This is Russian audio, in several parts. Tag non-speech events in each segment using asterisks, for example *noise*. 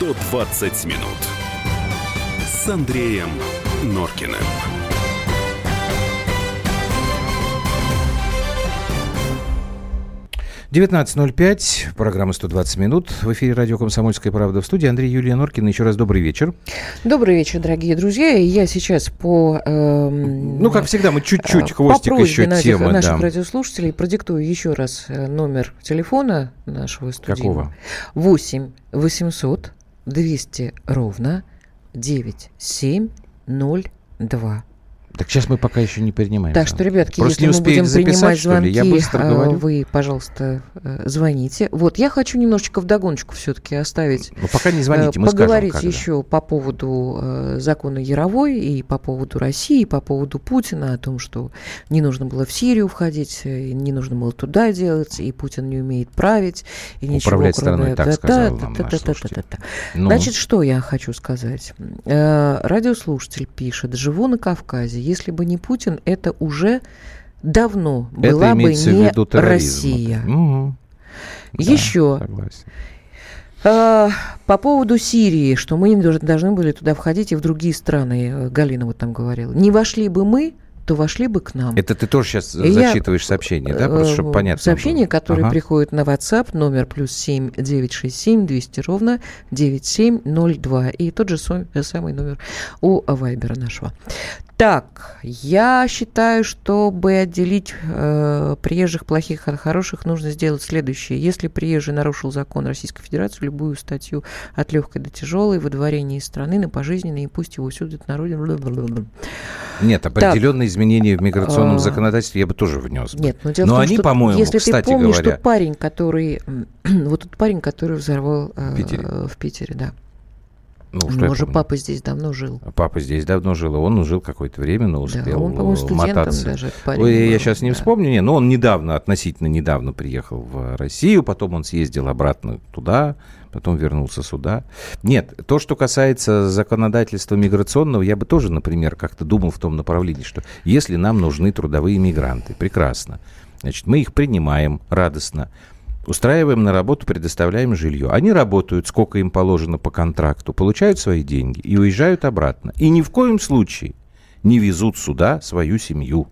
120 минут с Андреем Норкиным. 19.05, программа «120 минут». В эфире радио «Комсомольская правда» в студии. Андрей Юлия Норкина. Еще раз добрый вечер. Добрый вечер, дорогие друзья. И я сейчас по... Э, ну, как всегда, мы чуть-чуть хвостик по еще наших, темы. наших да. радиослушателей продиктую еще раз э, номер телефона нашего студийного. Какого? 8 800 200 ровно 9702. Так сейчас мы пока еще не принимаем. Так что, ребятки, Просто если не мы будем записать, принимать звонки, Я быстро а, говорю. вы, пожалуйста, э, звоните. Вот, я хочу немножечко вдогоночку все-таки оставить. Ну, пока не звоните, мы Поговорить скажем, еще по поводу э, закона Яровой и по поводу России, и по поводу Путина, о том, что не нужно было в Сирию входить, не нужно было туда делать, и Путин не умеет править, и ничего Управлять кроме... страной, так Да, сказал да, нам да, да, да, да. Ну, Значит, что я хочу сказать? Э, радиослушатель пишет, живу на Кавказе. Если бы не Путин, это уже давно это была бы не. Россия. Да, Еще согласен. э, по поводу Сирии, что мы не должны были туда входить и в другие страны, э, Галина вот там говорила. Не вошли бы мы, то вошли бы к нам. Это ты тоже сейчас И я, зачитываешь сообщение, да? Просто Э, чтобы понятно Сообщение, было. которое Ага. приходит на WhatsApp, номер плюс 7 967 200 ровно 9702. И тот же э, самый номер у Вайбера нашего. Так, я считаю, чтобы отделить э, приезжих плохих от хороших, нужно сделать следующее. Если приезжий нарушил закон Российской Федерации, любую статью от легкой до тяжелой, выдворение из страны на пожизненное, и пусть его судят на родину. Нет, определенные изменения в миграционном А, законодательстве я бы тоже внес. Нет, но дело Но в том, они, что по-моему, если кстати ты помнишь, говоря- что парень, который *clears throat* вот тот парень, который взорвал э, В Питере. в Питере, да. Ну, что него я же помню. папа здесь давно жил. Папа здесь давно жил, и он жил какое-то время, но Да, успел он, по-моему, э, мотаться. даже парень Ой, я был, сейчас не да. вспомню, не, но он недавно, относительно недавно приехал в Россию, потом он съездил обратно туда, потом вернулся сюда. Нет, то, что касается законодательства миграционного, я бы тоже, например, как-то думал в том направлении, что если нам нужны трудовые мигранты, прекрасно, значит, мы их принимаем радостно, устраиваем на работу, предоставляем жилье. Они работают, сколько им положено по контракту, получают свои деньги и уезжают обратно. И ни в коем случае не везут сюда свою семью.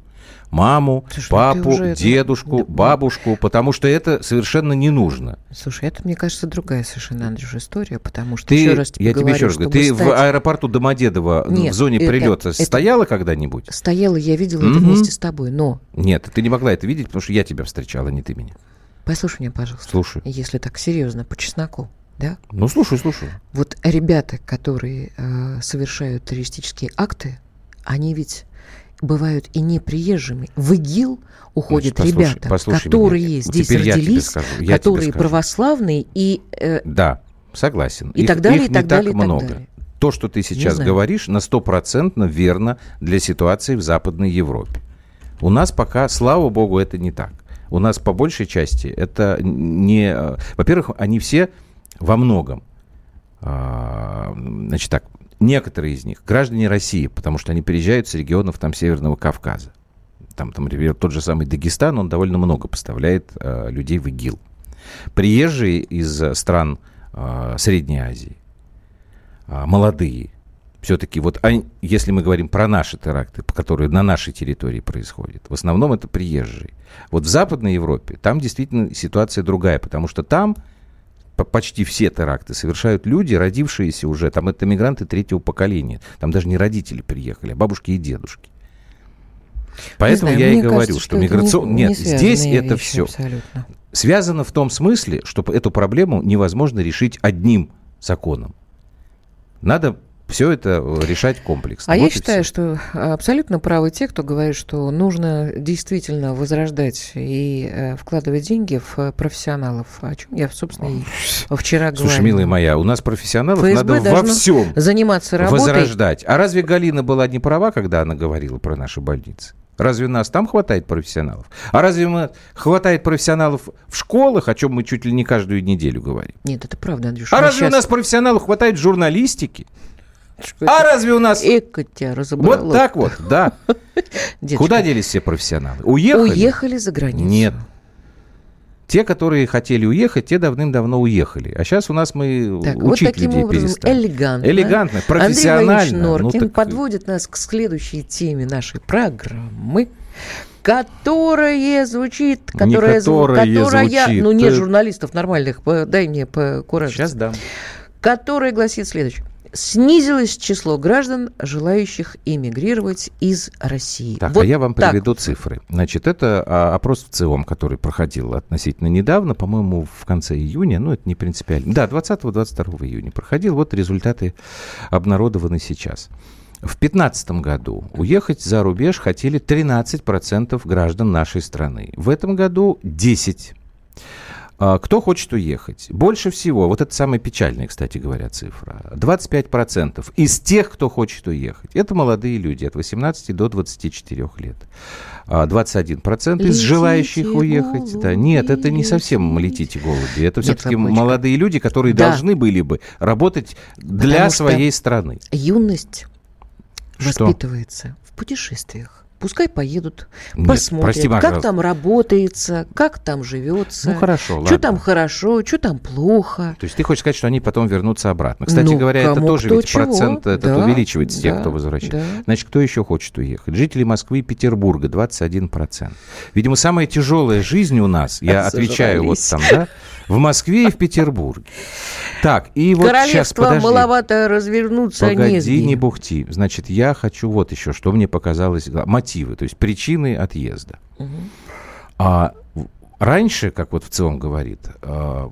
Маму, Слушай, ну папу, уже это- дедушку, да, бабушку, потому что это совершенно не нужно. Слушай, это, мне кажется, другая совершенно, Андрюш, история, потому что, Ты, еще раз тебе я тебе говорю, еще раз говорю, ты в стать- аэропорту Домодедово Нет, в зоне это- прилета это- стояла когда-нибудь? Стояла, я видела это Мгм. вместе с тобой, но Нет, ты не могла это видеть, потому что я тебя встречал, а не ты меня. Послушай меня, пожалуйста, Слушай. если так серьезно, по чесноку, да? Ну, слушай, слушай. Вот ребята, которые э, совершают террористические акты, они ведь бывают и не приезжими. В ИГИЛ уходят Значит, послушай- ребята, послушай которые меня. здесь Теперь родились, скажу, которые православные и э, Да, согласен. И их, так далее, их и так не далее, так и так много. далее. То, что ты сейчас говоришь, на стопроцентно верно для ситуации в Западной Европе. У нас пока, слава богу, это не так. У нас по большей части это не... Во-первых, они все во многом, а, значит так, некоторые из них граждане России, потому что они переезжают с регионов там Северного Кавказа. Там, там, тот же самый Дагестан, он довольно много поставляет э, людей в ИГИЛ. Приезжие из стран э, Средней Азии, а, молодые, все-таки вот они- если мы говорим про наши теракты, которые на нашей территории происходят, в основном это приезжие. Вот в Западной Европе там действительно ситуация другая, потому что там по- почти все теракты совершают люди, родившиеся уже, там это мигранты третьего поколения, там даже не родители приехали, а бабушки и дедушки. Поэтому знаю, я и говорю, кажется, что, не- миграцион... не Нет, здесь это все Абсолютно. связано в том смысле, что эту проблему невозможно решить одним законом. Надо все это э, решать комплексно. А Вот я считаю, всё. что абсолютно правы те, кто говорит, что нужно действительно возрождать и э, вкладывать деньги в профессионалов. О чем я, собственно, и вчера говорила. Слушай, милая моя, у нас профессионалов ФСБ надо во всем Заниматься работой. возрождать. А разве Галина была не права, когда она говорила про наши больницы? Разве нас там хватает профессионалов? А разве мы, хватает профессионалов в школах, о чем мы чуть ли не каждую неделю говорим? Нет, это правда, Андрюша. А разве у щас- нас профессионалов хватает в журналистике? А разве у нас... Эко тебя разобрало. Вот так вот, да. *laughs* Куда делись все профессионалы? Уехали? Уехали за границу. Нет. Те, которые хотели уехать, те давным-давно уехали. А сейчас у нас мы Так, учить вот таким людей образом перестали. элегантно. Элегантно, Андрей Валерьевич профессионально. Ну, Норкин так- подводит нас к следующей теме нашей программы, которая звучит, которая, зву- которая которая- звучит. ну нет Э. журналистов нормальных, дай мне по Сейчас дам. которая гласит следующее. Снизилось число граждан, желающих эмигрировать из России. Так, Вот а я вам так. приведу цифры. Значит, это а, опрос в ЦИОМ, который проходил относительно недавно, по-моему, в конце июня, ну, это не принципиально. Да, 20-22 июня проходил. Вот результаты обнародованы сейчас. В 2015 году уехать за рубеж хотели 13% граждан нашей страны. В этом году 10%. А, Кто хочет уехать? Больше всего, вот это самая печальная, кстати говоря, цифра, 25% из тех, кто хочет уехать, это молодые люди от 18 до 24 лет. А 21% из Летите, желающих уехать. Да, нет, это не голуби, совсем летите. голуби. Это все-таки молодые люди, которые Да. должны были бы работать для Потому своей страны. Юность Что? воспитывается в путешествиях. Пускай поедут, Нет, посмотрят, прости, как пожалуйста. там работается, как там живется. Ну хорошо, Что ладно. там хорошо, что там плохо. То есть ты хочешь сказать, что они потом вернутся обратно. Кстати Ну, говоря, это тоже ведь чего. процент этот Да, увеличивается тех, да, кто возвращается. да. Значит, кто еще хочет уехать? Жители Москвы и Петербурга 21%. Видимо, самая тяжелая жизнь у нас, я *laughs* отвечаю вот там, да, в Москве и в Петербурге. Так, и вот сейчас, подожди. маловато развернуться не Погоди, не бухти. Значит, я хочу вот еще, что мне показалось, гла- мотивы, то есть причины отъезда. А в- раньше, как вот в целом говорит, а,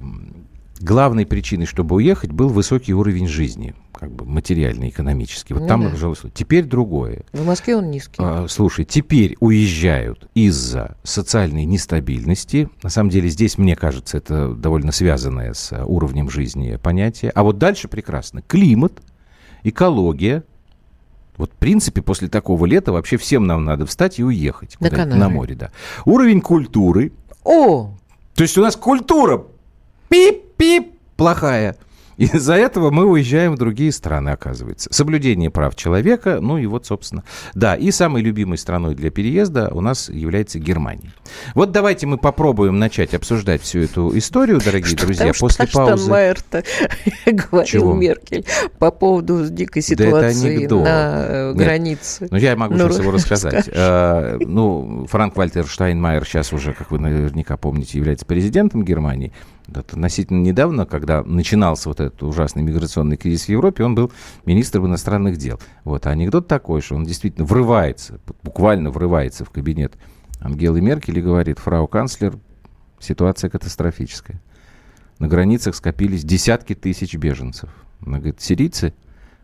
главной причиной, чтобы уехать, был высокий уровень жизни, как бы материальный, экономический. Вот Ну там да. жилось. Теперь другое. В Москве он низкий. А, Слушай, теперь уезжают из-за социальной нестабильности. На самом деле здесь, мне кажется, это довольно связанное с уровнем жизни понятие. А вот дальше прекрасно. Климат, экология. Вот, в принципе, после такого лета вообще всем нам надо встать и уехать. Канары. на море, да. Уровень культуры. О, То есть у нас культура пип-пип плохая. Из-за этого мы уезжаем в другие страны, оказывается. Соблюдение прав человека, ну и вот, собственно. Да, и самой любимой страной для переезда у нас является Германия. Вот давайте мы попробуем начать обсуждать всю эту историю, дорогие друзья, Потому что после паузы. Штайнмайер-то *laughs* говорил Чего? Меркель по поводу дикой Да ситуации анекдот. на Нет. границе. Ну, я могу Ну, сейчас его рассказать. Э, ну, Франк Вальтер Штайнмайер сейчас уже, как вы наверняка помните, является президентом Германии. Относительно недавно, когда начинался вот этот ужасный миграционный кризис в Европе, он был министром иностранных дел. Вот. А анекдот такой, что он действительно врывается, буквально врывается в кабинет Ангелы Меркель и говорит, фрау канцлер, ситуация катастрофическая. На границах скопились десятки тысяч беженцев. Она говорит, сирийцы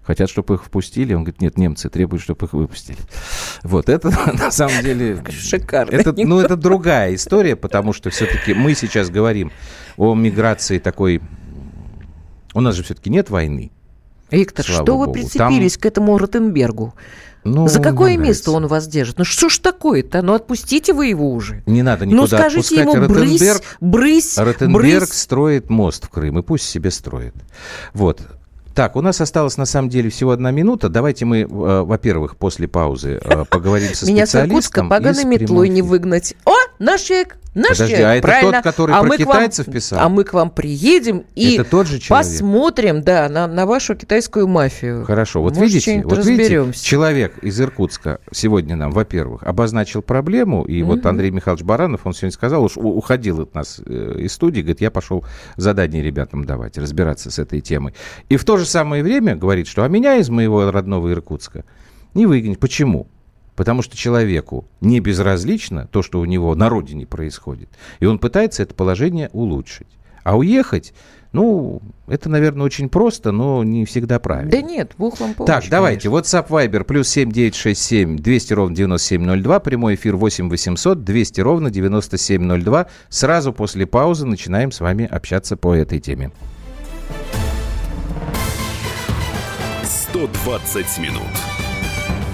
хотят, чтобы их впустили. Он говорит, нет, немцы требуют, чтобы их выпустили. Вот это *laughs* на самом деле... Шикарно. Это, ну, это другая история, потому что все-таки мы сейчас говорим о миграции такой... У нас же все-таки нет войны. Виктор, Слава что вы богу. прицепились к этому Ротенбергу? Ну, За какое место он вас держит? Ну что ж такое-то? Ну отпустите вы его уже. Не надо Ну никуда скажите отпускать. ему, брысь, Ротенберг, брысь, Ротенберг брысь. строит мост в Крым, и пусть себе строит. Вот. Так, у нас осталось на самом деле всего одна минута. Давайте мы, э, во-первых, после паузы э, поговорим со Меня с Иркутска специалистом. поганой метлой не выгнать. О, наш человек, наш Подожди, человек, а это правильно. тот, который а про мы к вам- китайцев писал? А мы к вам приедем и Это тот же человек. посмотрим, да, на, на вашу китайскую мафию. Хорошо, вот Может, видите, вот видите, разберемся. человек из Иркутска сегодня нам, во-первых, обозначил проблему, и вот Мгм. Андрей Михайлович Баранов, он сегодня сказал, уж уходил от нас э, из студии, говорит, я пошел задание ребятам давать, разбираться с этой темой. И в то же самое время говорит, что а меня из моего родного Иркутска не выгонят. Почему? Потому что человеку не безразлично то, что у него на родине происходит. И он пытается это положение улучшить. А уехать, ну, это, наверное, очень просто, но не всегда правильно. Да нет, Бог вам помощь, Так, давайте, конечно. WhatsApp Viber, плюс 7967 200 ровно 9702, прямой эфир 8 800 200 ровно 9702. Сразу после паузы начинаем с вами общаться по этой теме. 120 минут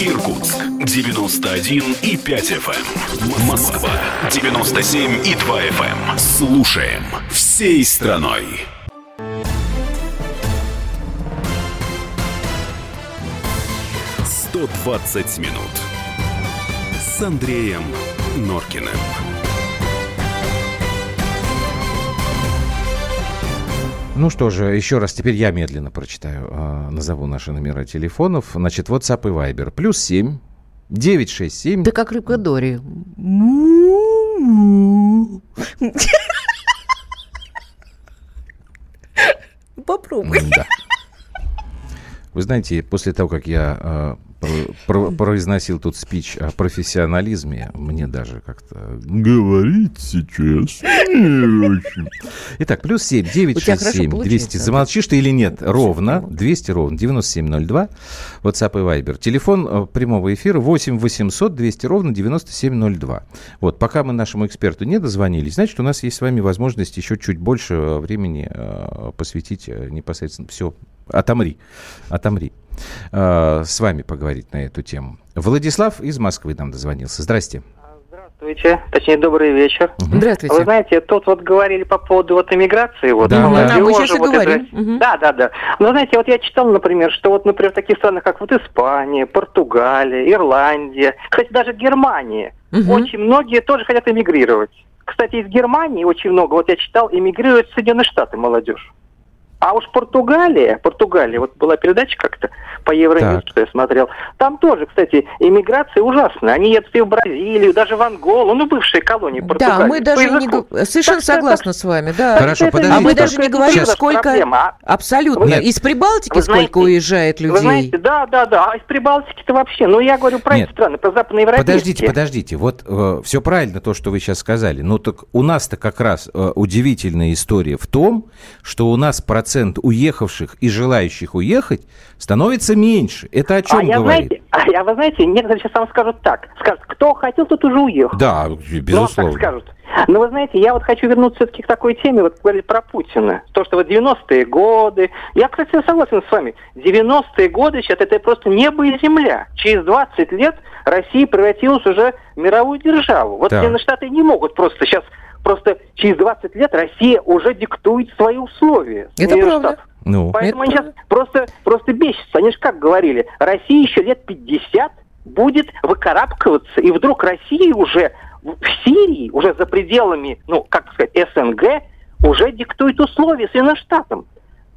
Эм. Иркутск 91 и 5 FM. Эм. Москва 97 и 2 FM. Слушаем всей страной. «120 минут» с Андреем Норкиным. Ну что же, еще раз, теперь я медленно прочитаю, э, назову наши номера телефонов. Значит, WhatsApp и Viber. Плюс 7, 967. Да как рыбка Дори. Попробуй. Да. Вы знаете, после того, как я э, про, произносил тут спич о профессионализме, мне даже как-то говорить сейчас не очень. Итак, плюс 7, 9, 6, 7, 200. Замолчишь ты или нет? Ровно, 200 ровно, 9702, WhatsApp и Viber. Телефон э, прямого эфира 8 800 200 ровно 9702. Вот, пока мы нашему эксперту не дозвонились, значит, у нас есть с вами возможность еще чуть больше э, времени э, посвятить непосредственно все. Отомри, отомри. Э, с вами поговорить на эту тему. Владислав из Москвы нам дозвонился. Здрасте. Здравствуйте, точнее, добрый вечер. Угу. Здравствуйте. Вы знаете, тут вот говорили по поводу вот иммиграции. Вот, да, да. мы сейчас и вот говорим. Это... Угу. Да, да, да. Но знаете, вот я читал, например, что вот, например, в таких странах, как вот Испания, Португалия, Ирландия, кстати, даже Германия, угу. очень многие тоже хотят эмигрировать. Кстати, из Германии очень много, вот я читал, эмигрируют в Соединенные Штаты молодежь. А уж Португалия, Португалия, вот была передача как-то по Евроньюз, что я смотрел, там тоже, кстати, иммиграция ужасная. Они едут и в Бразилию, даже в Анголу, ну, бывшие колонии Португалии. Да, мы даже не... Совершенно так, согласна так, с вами, да. Хорошо, это, подождите. А мы даже не говорим, сколько... Проблема. Абсолютно. Нет. Из Прибалтики вы знаете, сколько уезжает людей? Вы знаете, да, да, да. А из Прибалтики-то вообще, ну, я говорю про Нет. эти страны, про западноевропейские. Подождите, подождите. Вот э, все правильно то, что вы сейчас сказали. Но так у нас-то как раз э, удивительная история в том, что у нас процент уехавших и желающих уехать становится меньше. Это о чем а я, говорит? Знаете, а я, вы знаете, некоторые сейчас вам скажут так. Скажут, кто хотел, тот уже уехал. Да, безусловно. Ну, так скажут. Но вы знаете, я вот хочу вернуться все-таки к такой теме, вот говорили про Путина. То, что вот 90-е годы... Я, кстати, согласен с вами. 90-е годы сейчас это просто небо и земля. Через 20 лет Россия превратилась уже в мировую державу. Вот Соединенные Штаты не могут просто сейчас... Просто через 20 лет Россия уже диктует свои условия. Это правда. Штатов. Ну, Поэтому это... они сейчас просто, просто бесятся. Они же как говорили, Россия еще лет 50 будет выкарабкиваться, и вдруг Россия уже в Сирии, уже за пределами, ну, как сказать, СНГ, уже диктует условия Соединенным Штатам.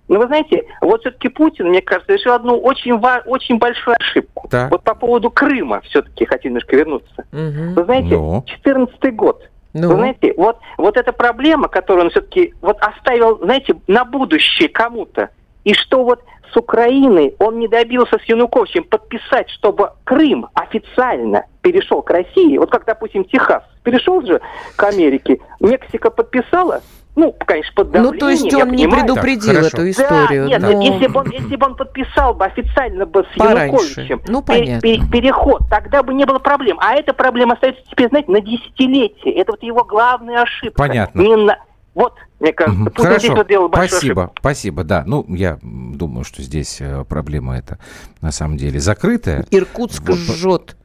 Но вы знаете, вот все-таки Путин, мне кажется, решил одну очень, очень большую ошибку. Да. Вот по поводу Крыма все-таки хочу немножко вернуться. Угу. Вы знаете, 2014 ну. год – ну. Вы знаете, вот, вот эта проблема, которую он все-таки вот оставил, знаете, на будущее кому-то, и что вот с Украиной он не добился с Януковичем подписать, чтобы Крым официально перешел к России, вот как, допустим, Техас перешел же к Америке, Мексика подписала, ну, конечно, под давлением. Ну, то есть он не понимаю. предупредил так, эту историю. Да, нет, но... если, бы он, если бы он подписал бы официально бы с Пораньше. Януковичем ну, понятно. Пер, пер, переход, тогда бы не было проблем. А эта проблема остается теперь, знаете, на десятилетие. Это вот его главная ошибка. Понятно. Именно вот, мне кажется, угу. Хорошо. здесь вот делал спасибо, ошибку. спасибо, да. Ну, я думаю, что здесь э, проблема эта на самом деле закрытая. Иркутск вот. жжет.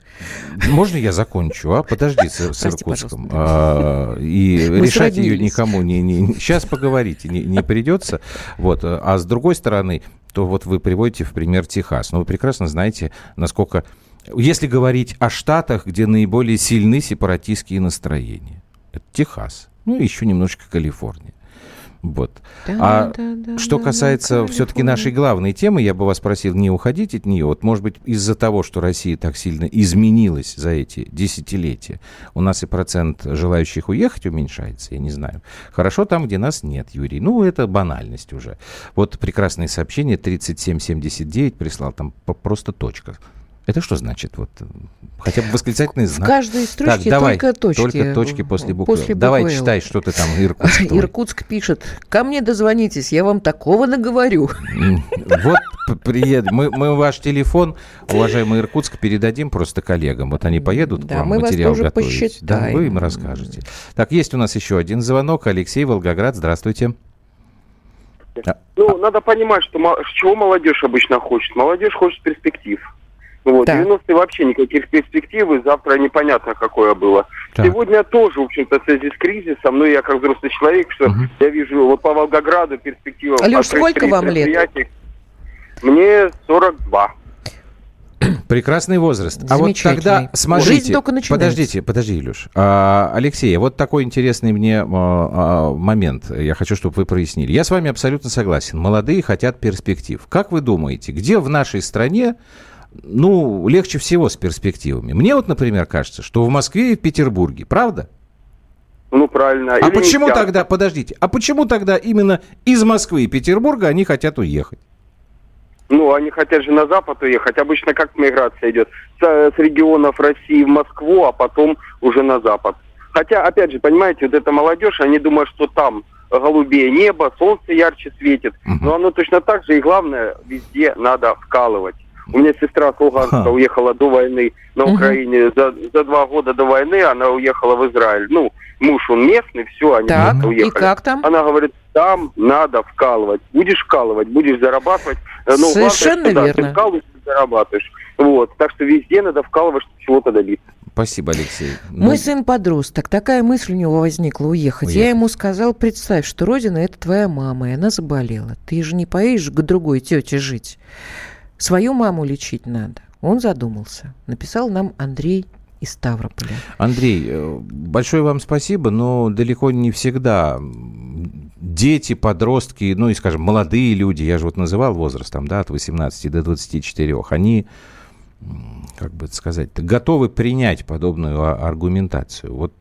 Можно я закончу, а? Подожди с, с Иркутском. А, и Мы решать ее никому не, не... Сейчас поговорите, не, не придется. Вот. А с другой стороны, то вот вы приводите в пример Техас. Но ну, вы прекрасно знаете, насколько... Если говорить о штатах, где наиболее сильны сепаратистские настроения. Это Техас. Ну, и еще немножечко Калифорния. Вот. Да, а да, да, что да, касается да, все-таки нашей главной темы, я бы вас просил не уходить от нее. Вот, может быть, из-за того, что Россия так сильно изменилась за эти десятилетия, у нас и процент желающих уехать уменьшается, я не знаю. Хорошо там, где нас нет, Юрий. Ну, это банальность уже. Вот прекрасное сообщение 3779 прислал, там просто точка. Это что значит? Вот, хотя бы восклицательный знак. В каждой строчке так, давай, только точки. Только точки после буквы. После буквы давай, Л. читай, что ты там, Иркутск. *laughs* Иркутск пишет, ко мне дозвонитесь, я вам такого наговорю. Вот приедем. Мы, мы ваш телефон, уважаемый Иркутск, передадим просто коллегам. Вот они поедут да, к вам мы материал вас тоже готовить. Посчитаем. Да, вы им расскажете. Так, есть у нас еще один звонок. Алексей Волгоград, здравствуйте. ну, а... надо понимать, что чего молодежь обычно хочет. Молодежь хочет перспектив. Вот. Да. 90-е вообще никаких перспектив, и завтра непонятно, какое было. Так. Сегодня тоже, в общем-то, в связи с кризисом, ну, я как взрослый человек, что угу. я вижу вот по Волгограду перспектива... Алеш, сколько вам лет? Мне 42. Прекрасный возраст. А вот тогда, смотрите, Жизнь только подождите, подожди, Илюш. А, Алексей, вот такой интересный мне а, а, момент. Я хочу, чтобы вы прояснили. Я с вами абсолютно согласен. Молодые хотят перспектив. Как вы думаете, где в нашей стране ну, легче всего с перспективами. Мне вот, например, кажется, что в Москве и в Петербурге, правда? Ну, правильно. А Или почему тогда, подождите, а почему тогда именно из Москвы и Петербурга они хотят уехать? Ну, они хотят же на Запад уехать. Обычно как миграция идет? С, с регионов России в Москву, а потом уже на Запад. Хотя, опять же, понимаете, вот эта молодежь, они думают, что там голубее небо, солнце ярче светит. Угу. Но оно точно так же, и главное, везде надо вкалывать. У меня сестра с Луганска Ха. уехала до войны на Украине. Угу. За, за два года до войны она уехала в Израиль. Ну, муж он местный, все, они так, уехали. И как там? Она говорит, там надо вкалывать. Будешь вкалывать, будешь зарабатывать. Э, ну, Совершенно главное, верно. Ты вкалываешь, зарабатываешь. Вот. Так что везде надо вкалывать, чтобы чего-то добиться. Спасибо, Алексей. Мой ну... сын подросток. Такая мысль у него возникла уехать. уехать. Я ему сказал, представь, что родина – это твоя мама, и она заболела. Ты же не поедешь к другой тете жить. Свою маму лечить надо. Он задумался. Написал нам Андрей из Ставрополя. Андрей, э, большое вам спасибо, но далеко не всегда дети, подростки, ну и, скажем, молодые люди, я же вот называл возраст там, да, от 18 до 24, они, как бы сказать, готовы принять подобную а, аргументацию. Вот,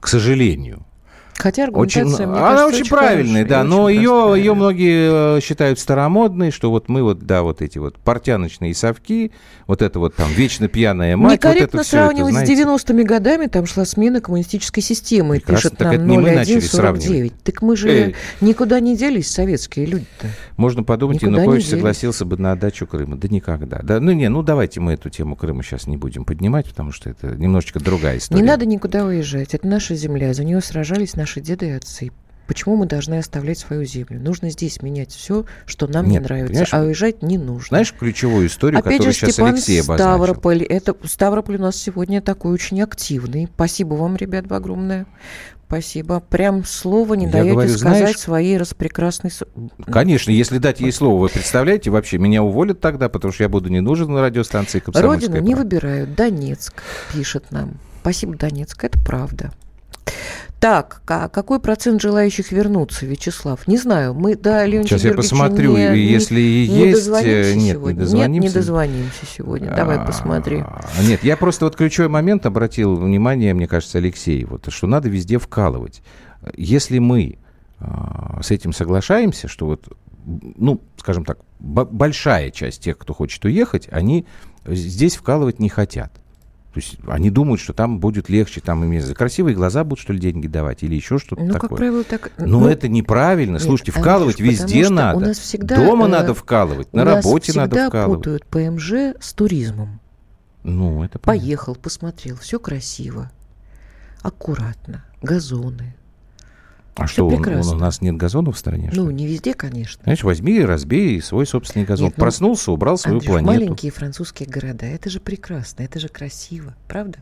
к сожалению. Хотя аргументация, очень, мне Она кажется, очень, правильная, да, но ее, ее многие э, считают старомодной, что вот мы вот, да, вот эти вот портяночные совки, вот это вот там вечно пьяная мать. Некорректно вот это сравнивать это, знаете... с 90-ми годами, там шла смена коммунистической системы, Прекрасно, пишет нам 0149. Так мы же Эй. никуда не делись, советские люди-то. Можно подумать, никуда Янукович согласился бы на отдачу Крыма. Да никогда. Да, ну не, ну давайте мы эту тему Крыма сейчас не будем поднимать, потому что это немножечко другая история. Не надо никуда уезжать, это наша земля, за нее сражались наши наши деды и отцы. Почему мы должны оставлять свою землю? Нужно здесь менять все, что нам Нет, не нравится, а уезжать не нужно. Знаешь ключевую историю, Опять которую же, сейчас Степан Алексей обозначил? Ставрополь. Это, Ставрополь у нас сегодня такой очень активный. Спасибо вам, ребят, огромное. Спасибо. Прям слово не Я даете говорю, сказать знаешь, своей распрекрасной... Конечно, если дать ей слово, вы представляете, вообще меня уволят тогда, потому что я буду не нужен на радиостанции Комсомольская Родину не выбирают. Донецк пишет нам. Спасибо, Донецк, это правда. Так, а какой процент желающих вернуться, Вячеслав? Не знаю. Мы до Леонтия Сейчас я посмотрю, не, если не, не есть... Дозвонимся нет, сегодня. не дозвонимся. Нет, не дозвонимся сегодня. Давай посмотри. А, нет, я просто вот ключевой момент обратил внимание, мне кажется, Алексей, вот, что надо везде вкалывать. Если мы а, с этим соглашаемся, что вот, ну, скажем так, большая часть тех, кто хочет уехать, они здесь вкалывать не хотят. То есть они думают, что там будет легче, там им за красивые глаза будут, что ли, деньги давать или еще что-то ну, такое. Как правило, так... Но ну, это неправильно. Нет, Слушайте, вкалывать Андрюш, везде надо. У нас всегда, Дома э, надо вкалывать, на работе надо вкалывать. путают ПМЖ с туризмом. Ну, это понятно. Поехал, посмотрел, все красиво, аккуратно, газоны, а что, он, он, у нас нет газонов в стране? Ну, не везде, конечно. Знаешь, возьми и разбей свой собственный газон. Нет, ну, Проснулся, убрал свою Андрюш, планету. маленькие французские города, это же прекрасно, это же красиво, правда?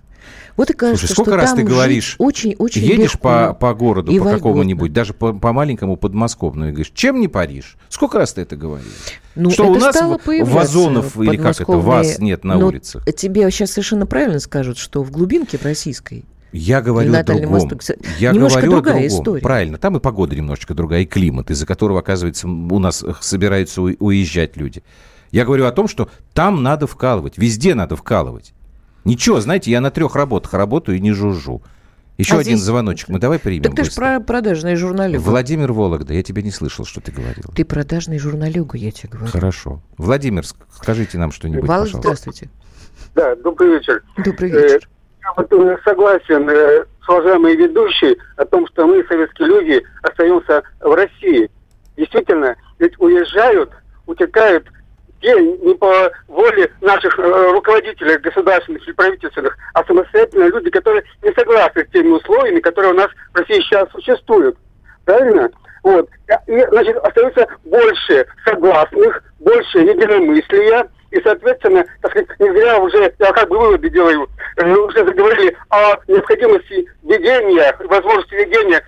Вот и кажется, Слушай, сколько что раз ты говоришь, очень, очень едешь по, по городу, по какому-нибудь, даже по, по маленькому подмосковному, и говоришь, чем не Париж? Сколько раз ты это говоришь? Ну, что у нас вазонов или как это, вас нет на улицах? Тебе сейчас совершенно правильно скажут, что в глубинке в российской я говорю о другом. Мосток. Я Немножко говорю другая о другом. История. Правильно, там и погода немножечко другая, и климат, из-за которого, оказывается, у нас собираются уезжать люди. Я говорю о том, что там надо вкалывать, везде надо вкалывать. Ничего, знаете, я на трех работах работаю и не жужжу. Еще а один здесь... звоночек мы давай примем. Так ты же про продажный журналюга. Владимир Вологда, я тебя не слышал, что ты говорил. Ты продажный журналюга, я тебе говорю. Хорошо. Владимир, скажите нам что-нибудь, Вал, пожалуйста. здравствуйте. Да, добрый вечер. Добрый вечер. Я согласен э, с уважаемой ведущей о том, что мы, советские люди, остаемся в России. Действительно, ведь уезжают, утекают те не по воле наших э, руководителей государственных или правительственных, а самостоятельно люди, которые не согласны с теми условиями, которые у нас в России сейчас существуют. Правильно? Вот. И, значит, остается больше согласных, больше единомыслия, и, соответственно, так сказать, не зря уже, я как бы выводы делаю, уже заговорили о необходимости ведения, возможности ведения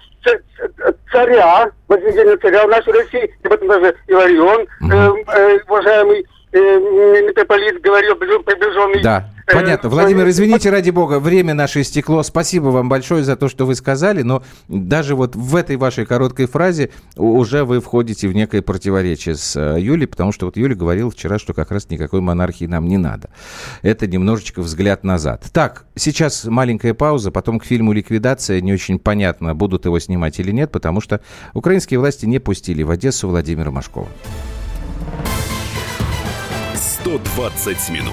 царя, возведения царя в нашей России, об этом даже Иларион, э, э, уважаемый э, митрополит говорил, приближенный да. Понятно. Владимир, извините, ради бога, время наше истекло. Спасибо вам большое за то, что вы сказали, но даже вот в этой вашей короткой фразе уже вы входите в некое противоречие с э, Юлей, потому что вот Юля говорила вчера, что как раз никакой монархии нам не надо. Это немножечко взгляд назад. Так, сейчас маленькая пауза, потом к фильму «Ликвидация». Не очень понятно, будут его снимать или нет, потому что украинские власти не пустили в Одессу Владимира Машкова. 120 минут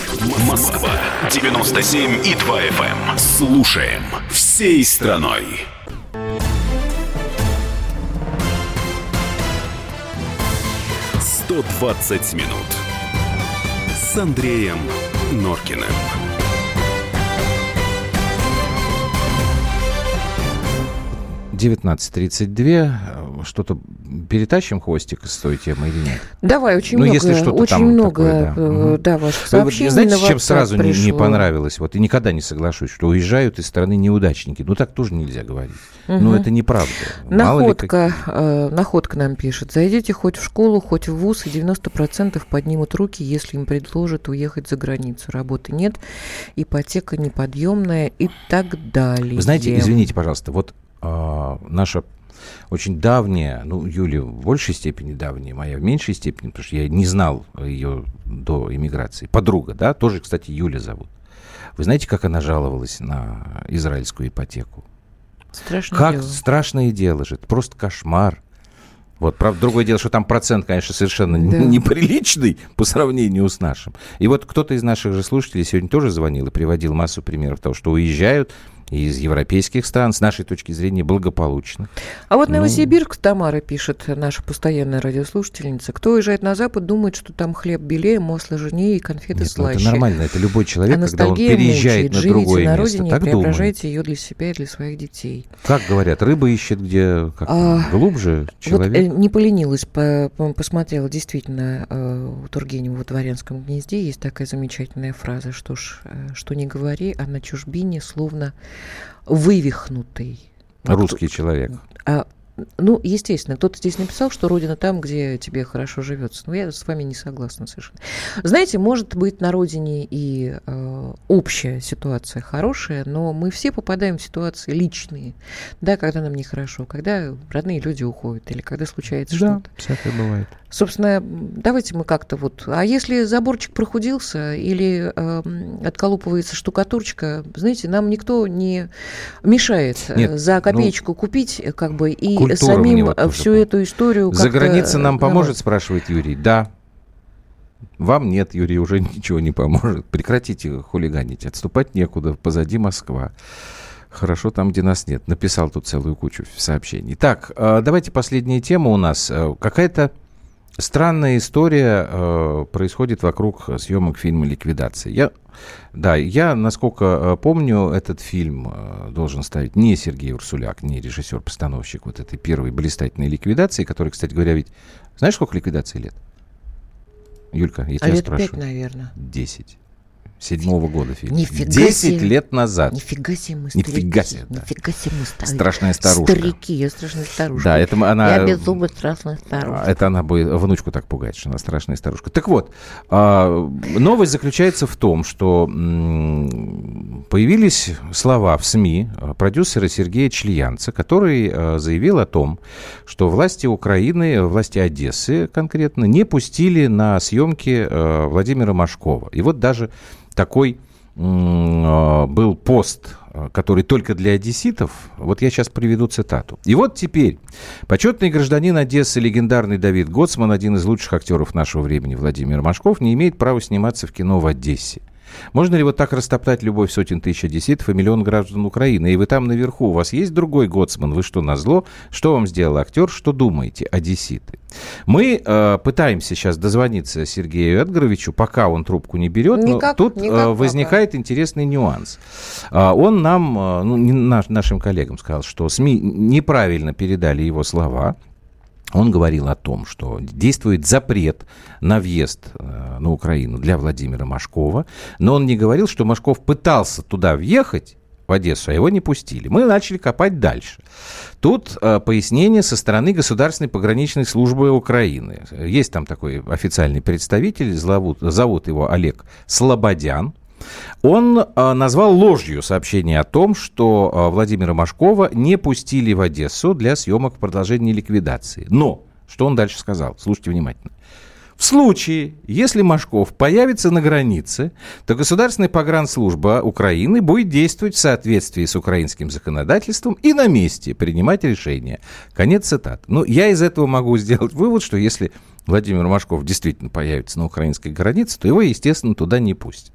Москва 97 и 2 FM. Эм. Слушаем всей страной. Сто двадцать минут с Андреем Норкиным. 19.32. Что-то перетащим хвостик с той темы или нет? Давай, очень ну, много, если что очень много, такое, да. Э, да, ваших сообщений. Вы, знаете, чем сразу не, не понравилось? Вот и никогда не соглашусь, что уезжают из страны неудачники. Ну, так тоже нельзя говорить. Угу. Ну, это неправда. Находка, э, находка нам пишет. Зайдите хоть в школу, хоть в ВУЗ, и 90% поднимут руки, если им предложат уехать за границу. Работы нет, ипотека неподъемная и так далее. Вы знаете, извините, пожалуйста, вот э, наша очень давняя, ну, Юля в большей степени давняя, моя в меньшей степени, потому что я не знал ее до иммиграции. Подруга, да, тоже, кстати, Юля зовут. Вы знаете, как она жаловалась на израильскую ипотеку? Страшное как дело. страшное дело же, это просто кошмар. Вот, правда, другое дело, что там процент, конечно, совершенно да. *laughs* неприличный по сравнению с нашим. И вот кто-то из наших же слушателей сегодня тоже звонил и приводил массу примеров того, что уезжают из европейских стран, с нашей точки зрения, благополучно. А вот ну... Новосибирск, Тамара пишет, наша постоянная радиослушательница, кто уезжает на Запад, думает, что там хлеб белее, масло жирнее и конфеты Нет, слаще. Ну, это нормально, это любой человек, а когда он переезжает мучает. на другое на место, родине так и преображайте думает. ее для себя и для своих детей. Как говорят, рыба ищет где как а, глубже человек. Вот, э, не поленилась, по, по, посмотрела, действительно, э, у Тургенева в Дворянском гнезде есть такая замечательная фраза, что ж, э, что не говори, а на чужбине словно вывихнутый. Русский вот, человек. А, ну, естественно, кто-то здесь написал, что родина там, где тебе хорошо живется. Но я с вами не согласна совершенно. Знаете, может быть на родине и э, общая ситуация хорошая, но мы все попадаем в ситуации личные, да, когда нам нехорошо, когда родные люди уходят или когда случается да, что-то. всякое бывает. Собственно, давайте мы как-то вот... А если заборчик прохудился или э, отколупывается штукатурочка, знаете, нам никто не мешает э, Нет, за ну, копеечку ну, купить как бы и самим всю эту историю За граница нам поможет, спрашивает Юрий. Да. Вам нет, Юрий, уже ничего не поможет. Прекратите хулиганить. Отступать некуда. Позади Москва. Хорошо там, где нас нет. Написал тут целую кучу сообщений. Так, э, давайте последняя тема у нас. Э, какая-то Странная история э, происходит вокруг съемок фильма «Ликвидация». Я, да, я, насколько э, помню, этот фильм э, должен ставить не Сергей Урсуляк, не режиссер-постановщик вот этой первой блистательной ликвидации, который, кстати говоря, ведь... Знаешь, сколько ликвидации лет? Юлька, я а тебя лет спрашиваю. пять, наверное. Десять седьмого года фильм. Нифига Десять лет назад. Нифига себе мы старики. Нифига себе, да. Нифига себе мы старики. Страшная старушка. Старики, я страшная старушка. Да, это она... Я без зубы страшная старушка. Это она будет внучку так пугает, что она страшная старушка. Так вот, а, новость заключается в том, что появились слова в СМИ продюсера Сергея Чльянца, который а, заявил о том, что власти Украины, власти Одессы конкретно, не пустили на съемки а, Владимира Машкова. И вот даже такой э, был пост Э, который только для одесситов. Вот я сейчас приведу цитату. И вот теперь. Почетный гражданин Одессы, легендарный Давид Гоцман, один из лучших актеров нашего времени, Владимир Машков, не имеет права сниматься в кино в Одессе. Можно ли вот так растоптать любовь сотен тысяч одесситов и миллион граждан Украины? И вы там наверху, у вас есть другой Гоцман? Вы что, на зло? Что вам сделал актер? Что думаете, одесситы? Мы э, пытаемся сейчас дозвониться Сергею Эдгаровичу, пока он трубку не берет, никак, но тут э, никак э, возникает пока. интересный нюанс. Э, он нам, э, ну, не наш, нашим коллегам сказал, что СМИ неправильно передали его слова, он говорил о том, что действует запрет на въезд э, на Украину для Владимира Машкова, но он не говорил, что Машков пытался туда въехать, в Одессу, а его не пустили. Мы начали копать дальше. Тут э, пояснение со стороны Государственной пограничной службы Украины. Есть там такой официальный представитель, зовут, зовут его Олег Слободян. Он э, назвал ложью сообщение о том, что э, Владимира Машкова не пустили в Одессу для съемок в продолжении ликвидации. Но, что он дальше сказал? Слушайте внимательно. В случае, если Машков появится на границе, то Государственная погранслужба Украины будет действовать в соответствии с украинским законодательством и на месте принимать решения. Конец цитат. Ну, я из этого могу сделать вывод, что если Владимир Машков действительно появится на украинской границе, то его, естественно, туда не пустят.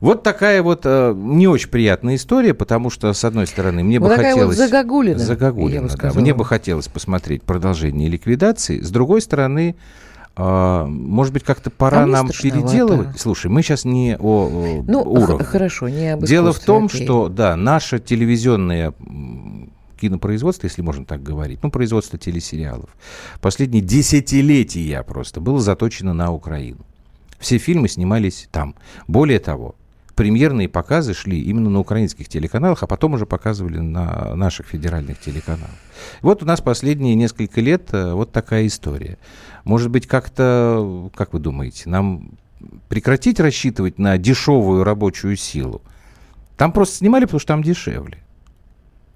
Вот такая вот э, не очень приятная история, потому что, с одной стороны, мне вот бы такая хотелось... Вот загогулина, загогулина да. Мне бы хотелось посмотреть продолжение ликвидации. С другой стороны, э, может быть, как-то пора а нам переделывать. Слушай, мы сейчас не о, о ну, уровне. хорошо, не об Дело в том, окей. что, да, наше телевизионное кинопроизводство, если можно так говорить, ну, производство телесериалов, последние десятилетия просто было заточено на Украину. Все фильмы снимались там. Более того, премьерные показы шли именно на украинских телеканалах, а потом уже показывали на наших федеральных телеканалах. Вот у нас последние несколько лет э, вот такая история. Может быть, как-то, как вы думаете, нам прекратить рассчитывать на дешевую рабочую силу? Там просто снимали, потому что там дешевле.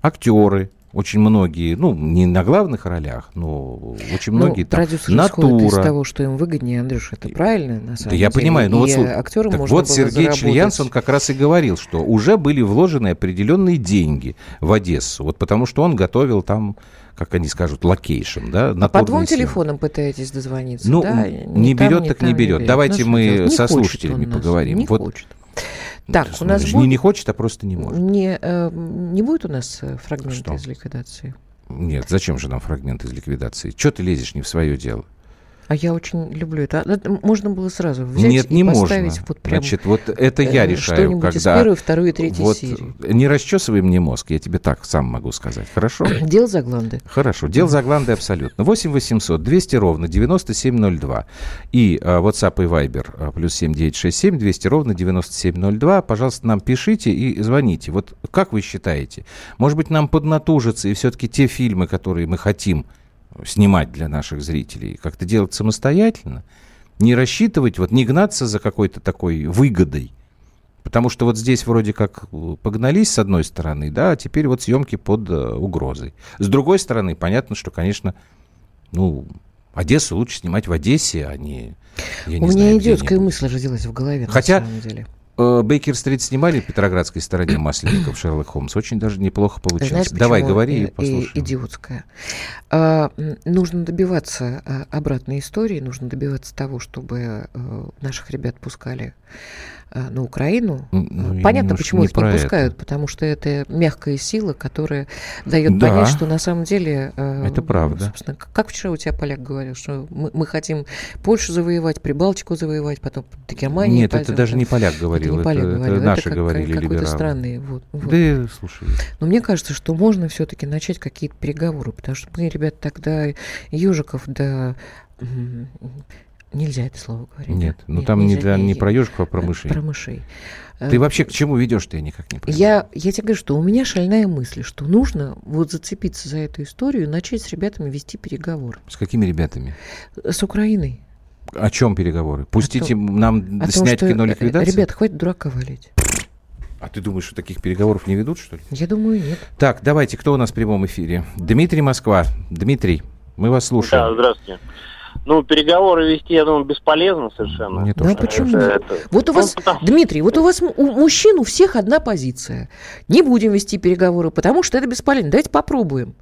Актеры, очень многие, ну, не на главных ролях, но очень ну, многие там, натура. из того, что им выгоднее, Андрюш, это правильно, на самом да деле. я понимаю, но ну, вот, актерам так вот Сергей Члянс, он как раз и говорил, что уже были вложены определенные деньги в Одессу, вот потому что он готовил там как они скажут, локейшн, да? А по двум телефонам пытаетесь дозвониться, ну, да? Не, не берет, там, так не берет. Не берет. Давайте ну, мы со слушателями поговорим. Не вот хочет. Так, у нас будет... Не, не хочет, а просто не может. Не, э, не будет у нас э, фрагмента Что? из ликвидации? Нет, зачем же нам фрагмент из ликвидации? Чего ты лезешь не в свое дело? А я очень люблю это. это можно было сразу взять Нет, и не поставить можно. вот прям Значит, вот это я э, решаю, что-нибудь когда... из первой, второй и третьей вот серии. Не расчесывай мне мозг, я тебе так сам могу сказать. Хорошо? *clears throat* Дел Загланды. Хорошо, дел Загланды абсолютно. 8 800 200 ровно 9702. И а, WhatsApp и Viber а, плюс 7967 200 ровно 9702. Пожалуйста, нам пишите и звоните. Вот как вы считаете? Может быть, нам поднатужиться и все-таки те фильмы, которые мы хотим снимать для наших зрителей, как-то делать самостоятельно, не рассчитывать, вот не гнаться за какой-то такой выгодой. Потому что вот здесь вроде как погнались с одной стороны, да, а теперь вот съемки под э, угрозой. С другой стороны, понятно, что, конечно, ну, Одессу лучше снимать в Одессе, а не... Я не У знаю, меня идиотская мысль родилась в голове, Хотя, на самом деле. Э, Бейкер-стрит снимали в Петроградской стороне *clears throat* Масленников Шерлок Холмс. Очень даже неплохо получилось. Знаешь, Давай, говори и послушаем. Идиотская. А, нужно добиваться а, обратной истории, нужно добиваться того, чтобы а, наших ребят пускали Э, на Украину. Ну, Понятно, почему не их не пускают, это. потому что это мягкая сила, которая дает да, понять, что на самом деле... Э, это правда. Собственно, как вчера у тебя поляк говорил, что мы, мы хотим Польшу завоевать, Прибалтику завоевать, потом до Германии. Нет, пойдем. это даже не поляк говорил, это, не поляк это, говорил. это наши это как, говорили как, какой-то странный. Вот, вот. Да, слушай. Но мне кажется, что можно все-таки начать какие-то переговоры, потому что мы, ребят, тогда ежиков да Нельзя это слово говорить. Нет, да? ну там нельзя, не, для, не про ежиков, а про мышей. Про мышей. Ты вообще к чему ведешь-то, я никак не понимаю. Я, я тебе говорю, что у меня шальная мысль, что нужно вот зацепиться за эту историю и начать с ребятами вести переговоры. С какими ребятами? С Украиной. О чем переговоры? Пустите том, нам снять том, кино ликвидации? Ребят, хватит дурака валить. А ты думаешь, что таких переговоров не ведут, что ли? Я думаю, нет. Так, давайте, кто у нас в прямом эфире? Дмитрий Москва. Дмитрий, мы вас слушаем. Да, здравствуйте. Ну, переговоры вести, я думаю, бесполезно совершенно. Не то, Да что- почему? Это- это- Вот у Ну, вас, потому- Дмитрий, вот у вас у мужчин у всех одна позиция. Не будем вести переговоры, потому что это бесполезно. Давайте попробуем.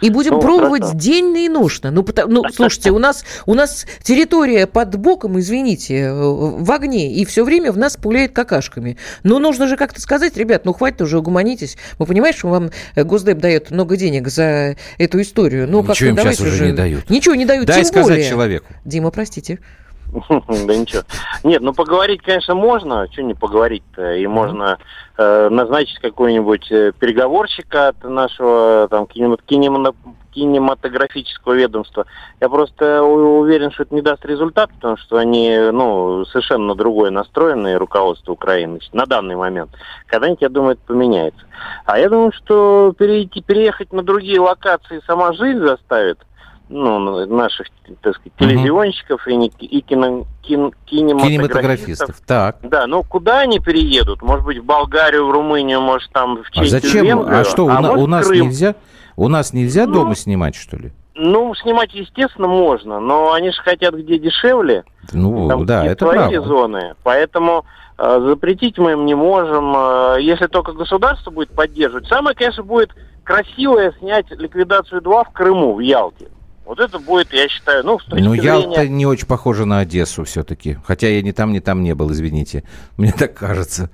И будем Ну, пробовать хорошо. денно и ношно. Ну, потому- ну, *laughs* слушайте, у нас, у нас территория под боком, извините, э, в огне, и все время в нас пуляет какашками. Но нужно же как-то сказать, ребят, ну хватит уже, угомонитесь. Мы понимаем, что вам э, Госдеп дает много денег за эту историю. Ну, Ничего как-то им давайте сейчас уже не дают. Ничего не дают, Дай тем сказать более. человеку. Дима, простите. *laughs* Да ничего. Нет, ну поговорить, конечно, можно. Что не поговорить-то? И можно э, назначить какой-нибудь э, переговорщика от нашего там кинема- кинема- кинематографического ведомства. Я просто уверен, что это не даст результат, потому что они, ну, совершенно другое настроены, руководство Украины, на данный момент. Когда-нибудь, я думаю, это поменяется. А я думаю, что перейти, переехать на другие локации сама жизнь заставит ну, наших, так сказать, телевизионщиков и, не- и кино, кин- кинематографистов. Кинематографистов. Так. Да, ну куда они переедут? Может быть, в Болгарию, в Румынию, может, там в А Чехию, в зачем? Венгрию? А что, у, на- может, у нас Крым. нельзя? У нас нельзя Ну, дома снимать, что ли? Ну, снимать, естественно, можно, но они же хотят где дешевле. Ну, Там да, это свои правда. зоны. Поэтому э, запретить мы им не можем, э, если только государство будет поддерживать. Самое, конечно, будет красивое снять ликвидацию 2 в Крыму, в Ялте. Вот это будет, я считаю, ну, с точки Ну, зрения... Ялта не очень похожа на Одессу все-таки. Хотя я ни там, ни там не был, извините. Мне так кажется.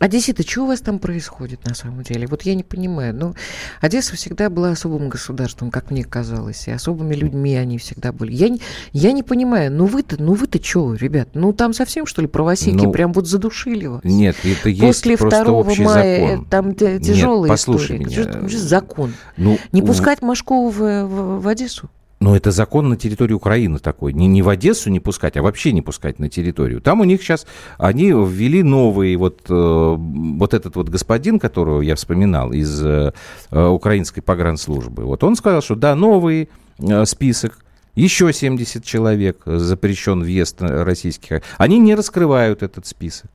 Одессита, что у вас там происходит на самом деле? Вот я не понимаю. Ну, Одесса всегда была особым государством, как мне казалось, и особыми людьми они всегда были. Я не, я не понимаю, ну вы-то, ну вы-то что, ребят? Ну там совсем, что ли, правосеки Ну, прям вот задушили вас? Нет, это есть После просто 2 общий мая закон. э, там т- тяжелая послушай история. меня. Закон. Ну, Не пускать Машкову в, в- в Одессу? Ну, это закон на территории Украины такой. Не, не в Одессу не пускать, а вообще не пускать на территорию. Там у них сейчас, они ввели новый, вот, э, вот этот вот господин, которого я вспоминал из э, э, украинской погранслужбы, вот он сказал, что да, новый э, список, еще 70 человек э, запрещен въезд российских. Они не раскрывают этот список.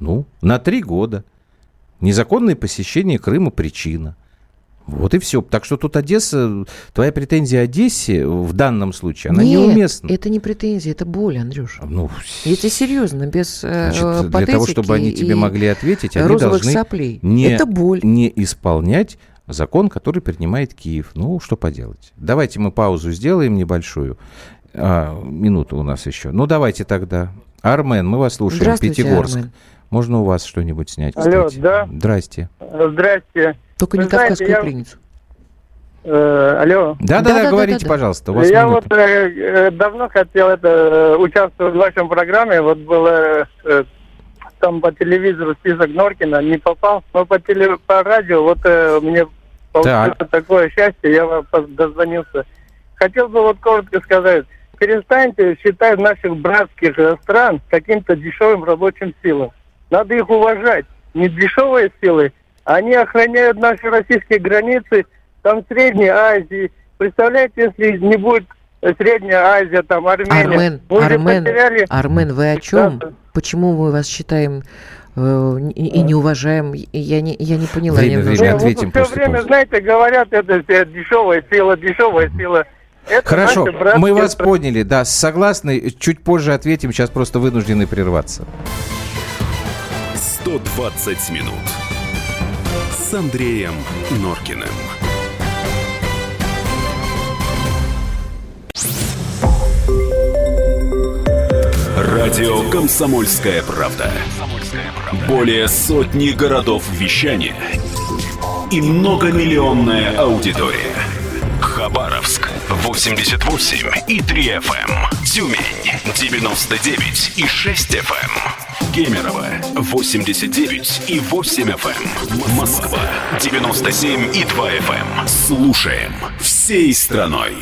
Ну, на три года. Незаконное посещение Крыма причина. Вот и все. Так что тут Одесса, твоя претензия Одессе в данном случае, она Нет, неуместна. это не претензия, это боль, Андрюша. Ну, тебе серьезно, без э, значит, для того, чтобы они тебе могли ответить, они должны соплей. не, Это боль. не исполнять закон, который принимает Киев. Ну, что поделать. Давайте мы паузу сделаем небольшую. А, минуту у нас еще. Ну, давайте тогда. Армен, мы вас слушаем. Здравствуйте, Пятигорск. Армен. Можно у вас что-нибудь снять, Алло, кстати? да? Здрасте. Здрасте. Только Вы не знаете, кавказскую я- пленницу. Э, алло. Да-да-да, Да-да-да-да-да. говорите, пожалуйста. У вас Я минута. вот э, э, давно хотел это э, участвовать в вашем программе. Вот было э, там по телевизору список Норкина, не попал. Но по, теле, по радио вот э, мне получилось Так. такое счастье, я дозвонился. Хотел бы вот коротко сказать, перестаньте считать наших братских э, стран каким-то дешевым рабочим силам. Надо их уважать. Не дешевые силы, они охраняют наши российские границы, там Средней Азии. Представляете, если не будет э, Средняя Азия, там Армения. Армен, мы Армен, потеряли... Армен, вы о чем? Да. Почему мы вас считаем э, и, и не уважаем? Я не, я не поняла. Время, немножко. время, Не, ответим все после время, паузы. знаете, говорят, это все дешевая сила, дешевая сила. Это Хорошо, мы вас страны. поняли, да, согласны, чуть позже ответим, сейчас просто вынуждены прерваться. 120 минут с Андреем Норкиным. Радио «Комсомольская правда». Более сотни городов вещания и многомиллионная аудитория. Хабаровск 88 и 3 FM. Тюмень 99 и 6 FM. Кемерово 89 и 8 FM. Москва 97 и 2 FM. Слушаем всей страной.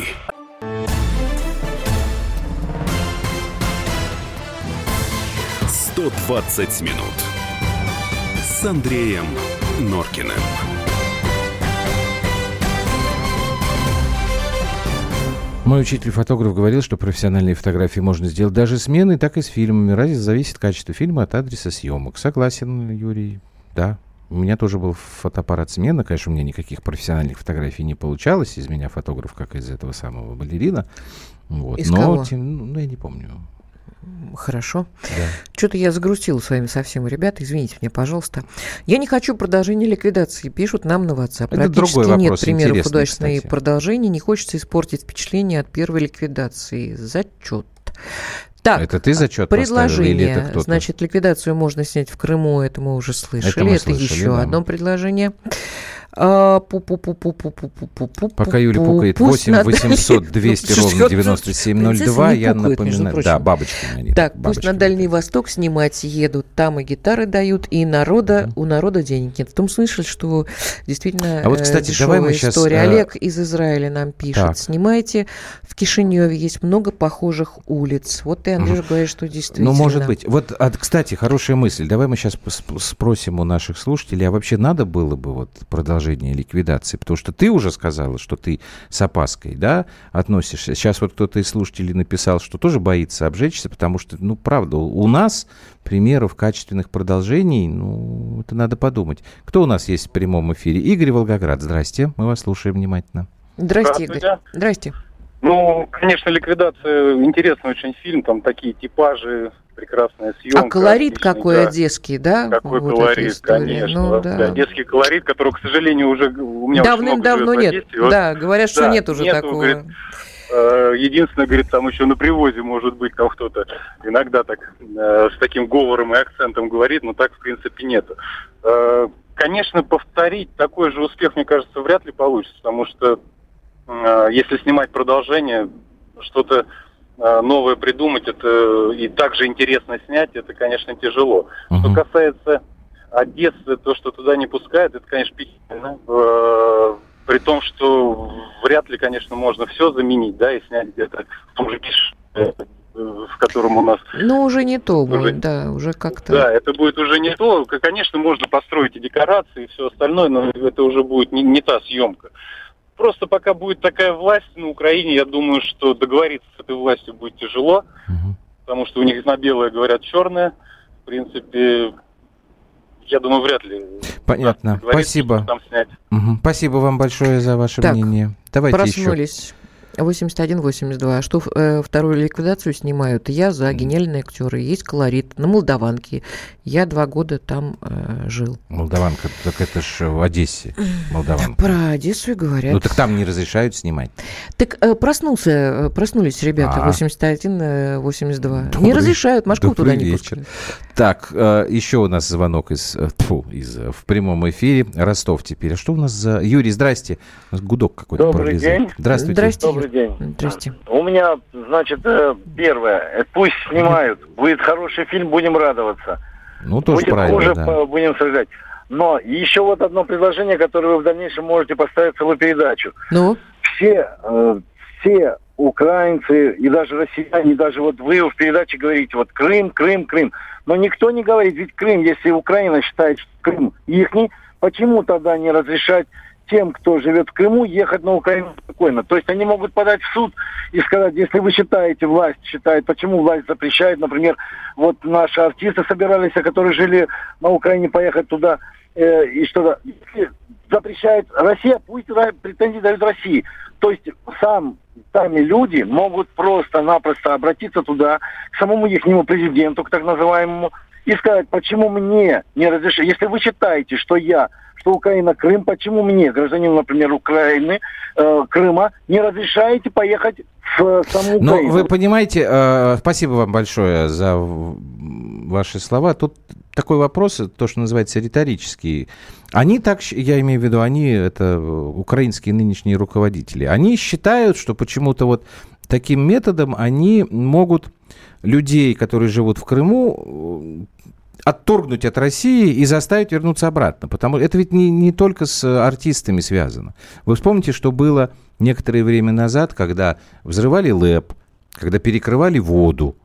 «120 минут» с Андреем Норкиным. Мой учитель-фотограф говорил, что профессиональные фотографии можно сделать даже с сменой, так и с фильмами. Разница зависит качество фильма от адреса съемок. Согласен, Юрий. Да. У меня тоже был фотоаппарат смена. Конечно, у меня никаких профессиональных фотографий не получалось. Из меня фотограф, как из этого самого балерина. Вот. Из Но, кого? тем- ну, я не помню. Хорошо. Да. Что-то я загрустила с вами совсем, ребята. Извините меня, пожалуйста. Я не хочу продолжения ликвидации. Пишут нам на WhatsApp. Это Практически другой нет вопрос, примеров интересный, удачной кстати. продолжения. Не хочется испортить впечатление от первой ликвидации. Зачет. Так, это ты зачет поставил или Предложение. это кто-то? Значит, ликвидацию можно снять в Крыму, это мы уже слышали. Это мы Это, слышали, еще да. одно предложение. А, Пока Юля пукает 8 800 200 ровно 9702, я напоминаю. Да, бабочки. Так, пусть на Дальний Восток снимать едут, там и гитары дают, и народа, у народа денег нет. В том смысле, что действительно а э, вот, кстати, давай мы сейчас... история. Э, Олег из Израиля нам пишет. Снимайте, в Кишиневе есть много похожих улиц. Вот ты, Андрюш, говоришь, что ну, действительно. Ну, может быть. Вот, а, кстати, хорошая мысль. Давай мы сейчас спросим у наших слушателей, а вообще надо было бы вот продолжать продолжение ликвидации? Потому что ты уже сказала, что ты с опаской, да, относишься. Сейчас вот кто-то из слушателей написал, что тоже боится обжечься, потому что, ну, правда, у нас примеров качественных продолжений, ну, это надо подумать. Кто у нас есть в прямом эфире? Игорь Волгоград, здрасте, мы вас слушаем внимательно. Здрасте, Игорь. Здравствуйте. Здрасте. Ну, конечно, ликвидация интересный очень фильм, там такие типажи, прекрасная съемка. А колорит отличный, какой да. одесский, да? Какой Вот колорит, конечно. Ну, да. да. Детский колорит, который, к сожалению, уже у меня Давным-давно нет. Одессе. Вот, Да, говорят, что да, нет уже нету, такого. говорит, э, Единственное, говорит, там еще на привозе, может быть, там кто-то иногда так э, с таким говором и акцентом говорит, но так, в принципе, нету. Э, Конечно, повторить такой же успех, мне кажется, вряд ли получится, потому что если снимать продолжение, что-то э, новое придумать, это и также интересно снять, это, конечно, тяжело. Что Мгм. касается Одессы, то, что туда не пускают, это, конечно, печально. Э, При том, что вряд ли, конечно, можно все заменить, да, и снять где-то в том же э, в котором у нас Ну, уже не то Уже- будет, да, уже как-то. да, это будет уже не то. Конечно, можно построить и декорации, и все остальное, но это уже будет не, не та съемка. Просто пока будет такая власть на Украине, я думаю, что договориться с этой властью будет тяжело, Мгм. потому что у них на белое говорят черное. В принципе, я думаю, вряд ли. Понятно. Спасибо. что Там снять. Мгм. Спасибо вам большое за ваше Так, мнение. Давайте еще. Проснулись. 81-82. Что э, вторую ликвидацию снимают? Я за гениальные актеры. Есть колорит. На Молдаванке. Я два года там э, жил. Молдаванка, так это ж в Одессе. Молдаванка. Про Одессу и говорят. Ну так там не разрешают снимать. Так э, проснулся, э, проснулись ребята, А. 81, э, 82. не Добрый- разрешают, добрый туда не вечер. пускают. Так, э, еще у нас звонок из, э, тьфу, из э, в прямом эфире. Ростов теперь. А что у нас за... Юрий, здрасте. У нас гудок какой-то Добрый пролезает. день. Здравствуйте. Здрасте. Добрый день. Здрасте. У меня, значит, э, первое, э, пусть снимают. Будет хороший фильм, будем радоваться. Ну, тоже Будет правильно, хуже, да. будем сожалеть. Но еще вот одно предложение, которое вы в дальнейшем можете поставить целую передачу. Ну, Все, э, все украинцы и даже россияне, и даже вот вы в передаче говорите, вот Крым, Крым, Крым. Но никто не говорит, ведь Крым, если Украина считает, что Крым ихний, почему тогда не разрешать тем, кто живет в Крыму, ехать на Украину спокойно. То есть они могут подать в суд и сказать, если вы считаете, власть считает, почему власть запрещает, например, вот наши артисты собирались, которые жили на Украине, поехать туда э, и что-то. Запрещает Россия, пусть претензии дают России. То есть сам, сами люди могут просто-напросто обратиться туда, к самому ихнему президенту, к так называемому, и сказать, почему мне не разрешили. Если вы считаете, что я, что Украина Крым, почему мне, гражданин, например, Украины, э, Крыма, не разрешаете поехать в э, саму Украину? вы понимаете, э, спасибо вам большое за ваши слова. Тут такой вопрос, то, что называется риторический. Они так, я имею в виду, они, это э, украинские нынешние руководители, они считают, что почему-то вот таким методом они могут людей, которые живут в Крыму, э, отторгнуть от России и заставить вернуться обратно. Потому это ведь не, не только с артистами связано. Вы вспомните, что было некоторое время назад, когда взрывали ЛЭП, когда перекрывали воду.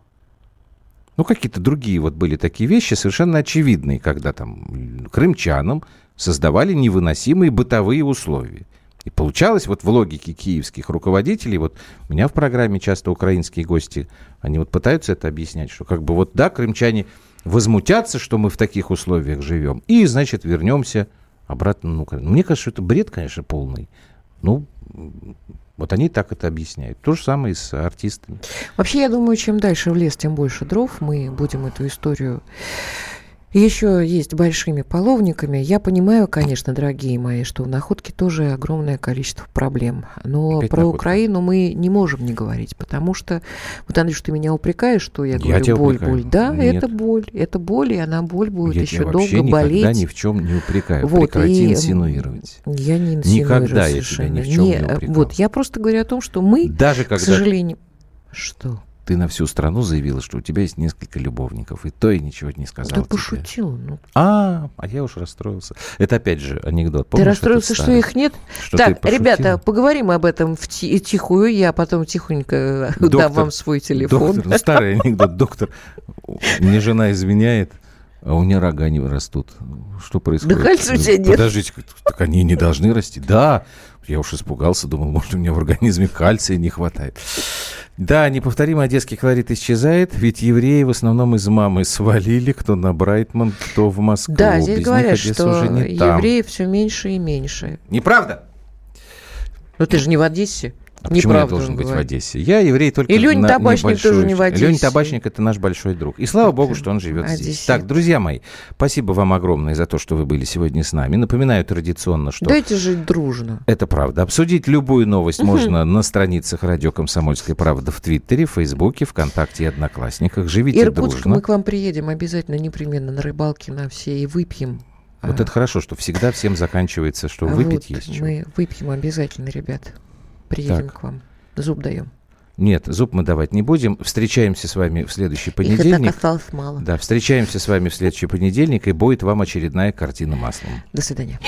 Ну, какие-то другие вот были такие вещи, совершенно очевидные, когда там крымчанам создавали невыносимые бытовые условия. И получалось вот в логике киевских руководителей, вот у меня в программе часто украинские гости, они вот пытаются это объяснять, что как бы вот да, крымчане возмутятся, что мы в таких условиях живем, и, значит, вернемся обратно на Украину. Мне кажется, что это бред, конечно, полный. Ну, вот они так это объясняют. То же самое и с артистами. Вообще, я думаю, чем дальше в лес, тем больше дров. Мы будем эту историю еще есть большими половниками. Я понимаю, конечно, дорогие мои, что в находке тоже огромное количество проблем. Но Опять про находка. Украину мы не можем не говорить, потому что, вот, Андрюш, ты меня упрекаешь, что я, Я говорю, боль, упрекаю. боль. Да, Нет. это боль. Это боль, и она боль будет я еще долго никогда болеть. ни в чем не упрекаю. Вот, Прекрати и, инсинуировать. Я не Никогда инсинуирую я тебя совершенно. ни в чем не э, упрекал. Вот, я просто говорю о том, что мы, Даже к когда сожалению... Что? Ты на всю страну заявила, что у тебя есть несколько любовников, и то и ничего не сказала Да пошутил. Ну, А, а я уж расстроился. Это опять же анекдот. ты Помнишь расстроился, этот что старый? их нет? Что так, ты ребята, поговорим об этом в ти- тихую. Я потом тихонько дам Доктор, вам свой телефон. Доктор, ну, старый анекдот. Доктор, мне жена изменяет, а у нее рога не растут. Что происходит? Да кальция у тебя нет. Подождите, так они не должны расти. Да, я уж испугался, думал, может, у меня в организме кальция не хватает. Да, неповторимый одесский колорит исчезает, ведь евреи в основном из мамы свалили, кто на Брайтман, кто в Москву. Да, здесь Без говорят, что уже не там. евреев все меньше и меньше. Неправда? Но ты же не в Одессе. А почему я должен быть в говорит. Одессе? Я еврей только И Леня на Табачник небольшую тоже не в. Одессе. Леня Табачник – это наш большой друг. И слава богу, что он живет здесь. Одессит. Так, друзья мои, спасибо вам огромное за то, что вы были сегодня с нами. Напоминаю традиционно, что Дайте жить дружно. это правда. Обсудить любую новость *laughs* можно на страницах радио «Комсомольская правда» в Твиттере, Фейсбуке, ВКонтакте и Одноклассниках. Живите Иркутск, дружно. мы к вам приедем обязательно, непременно на рыбалке на все и выпьем. Вот А, это хорошо, что всегда всем заканчивается, что а выпить вот есть чего. Мы выпьем обязательно, ребят. Приедем Так. к вам. Зуб даем. Нет, зуб мы давать не будем. Встречаемся с вами в следующий Их и понедельник. так осталось мало. Да, встречаемся с вами в следующий понедельник, и будет вам очередная картина маслом. До свидания.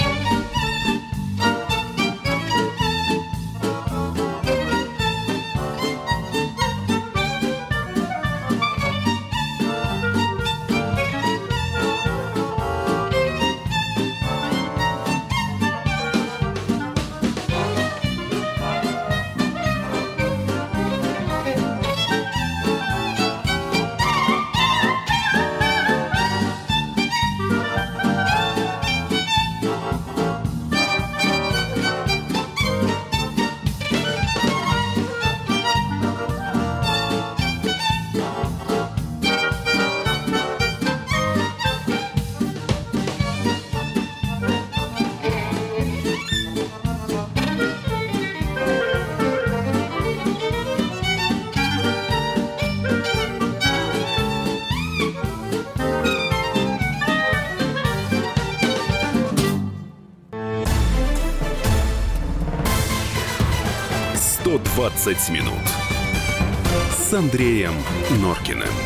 «120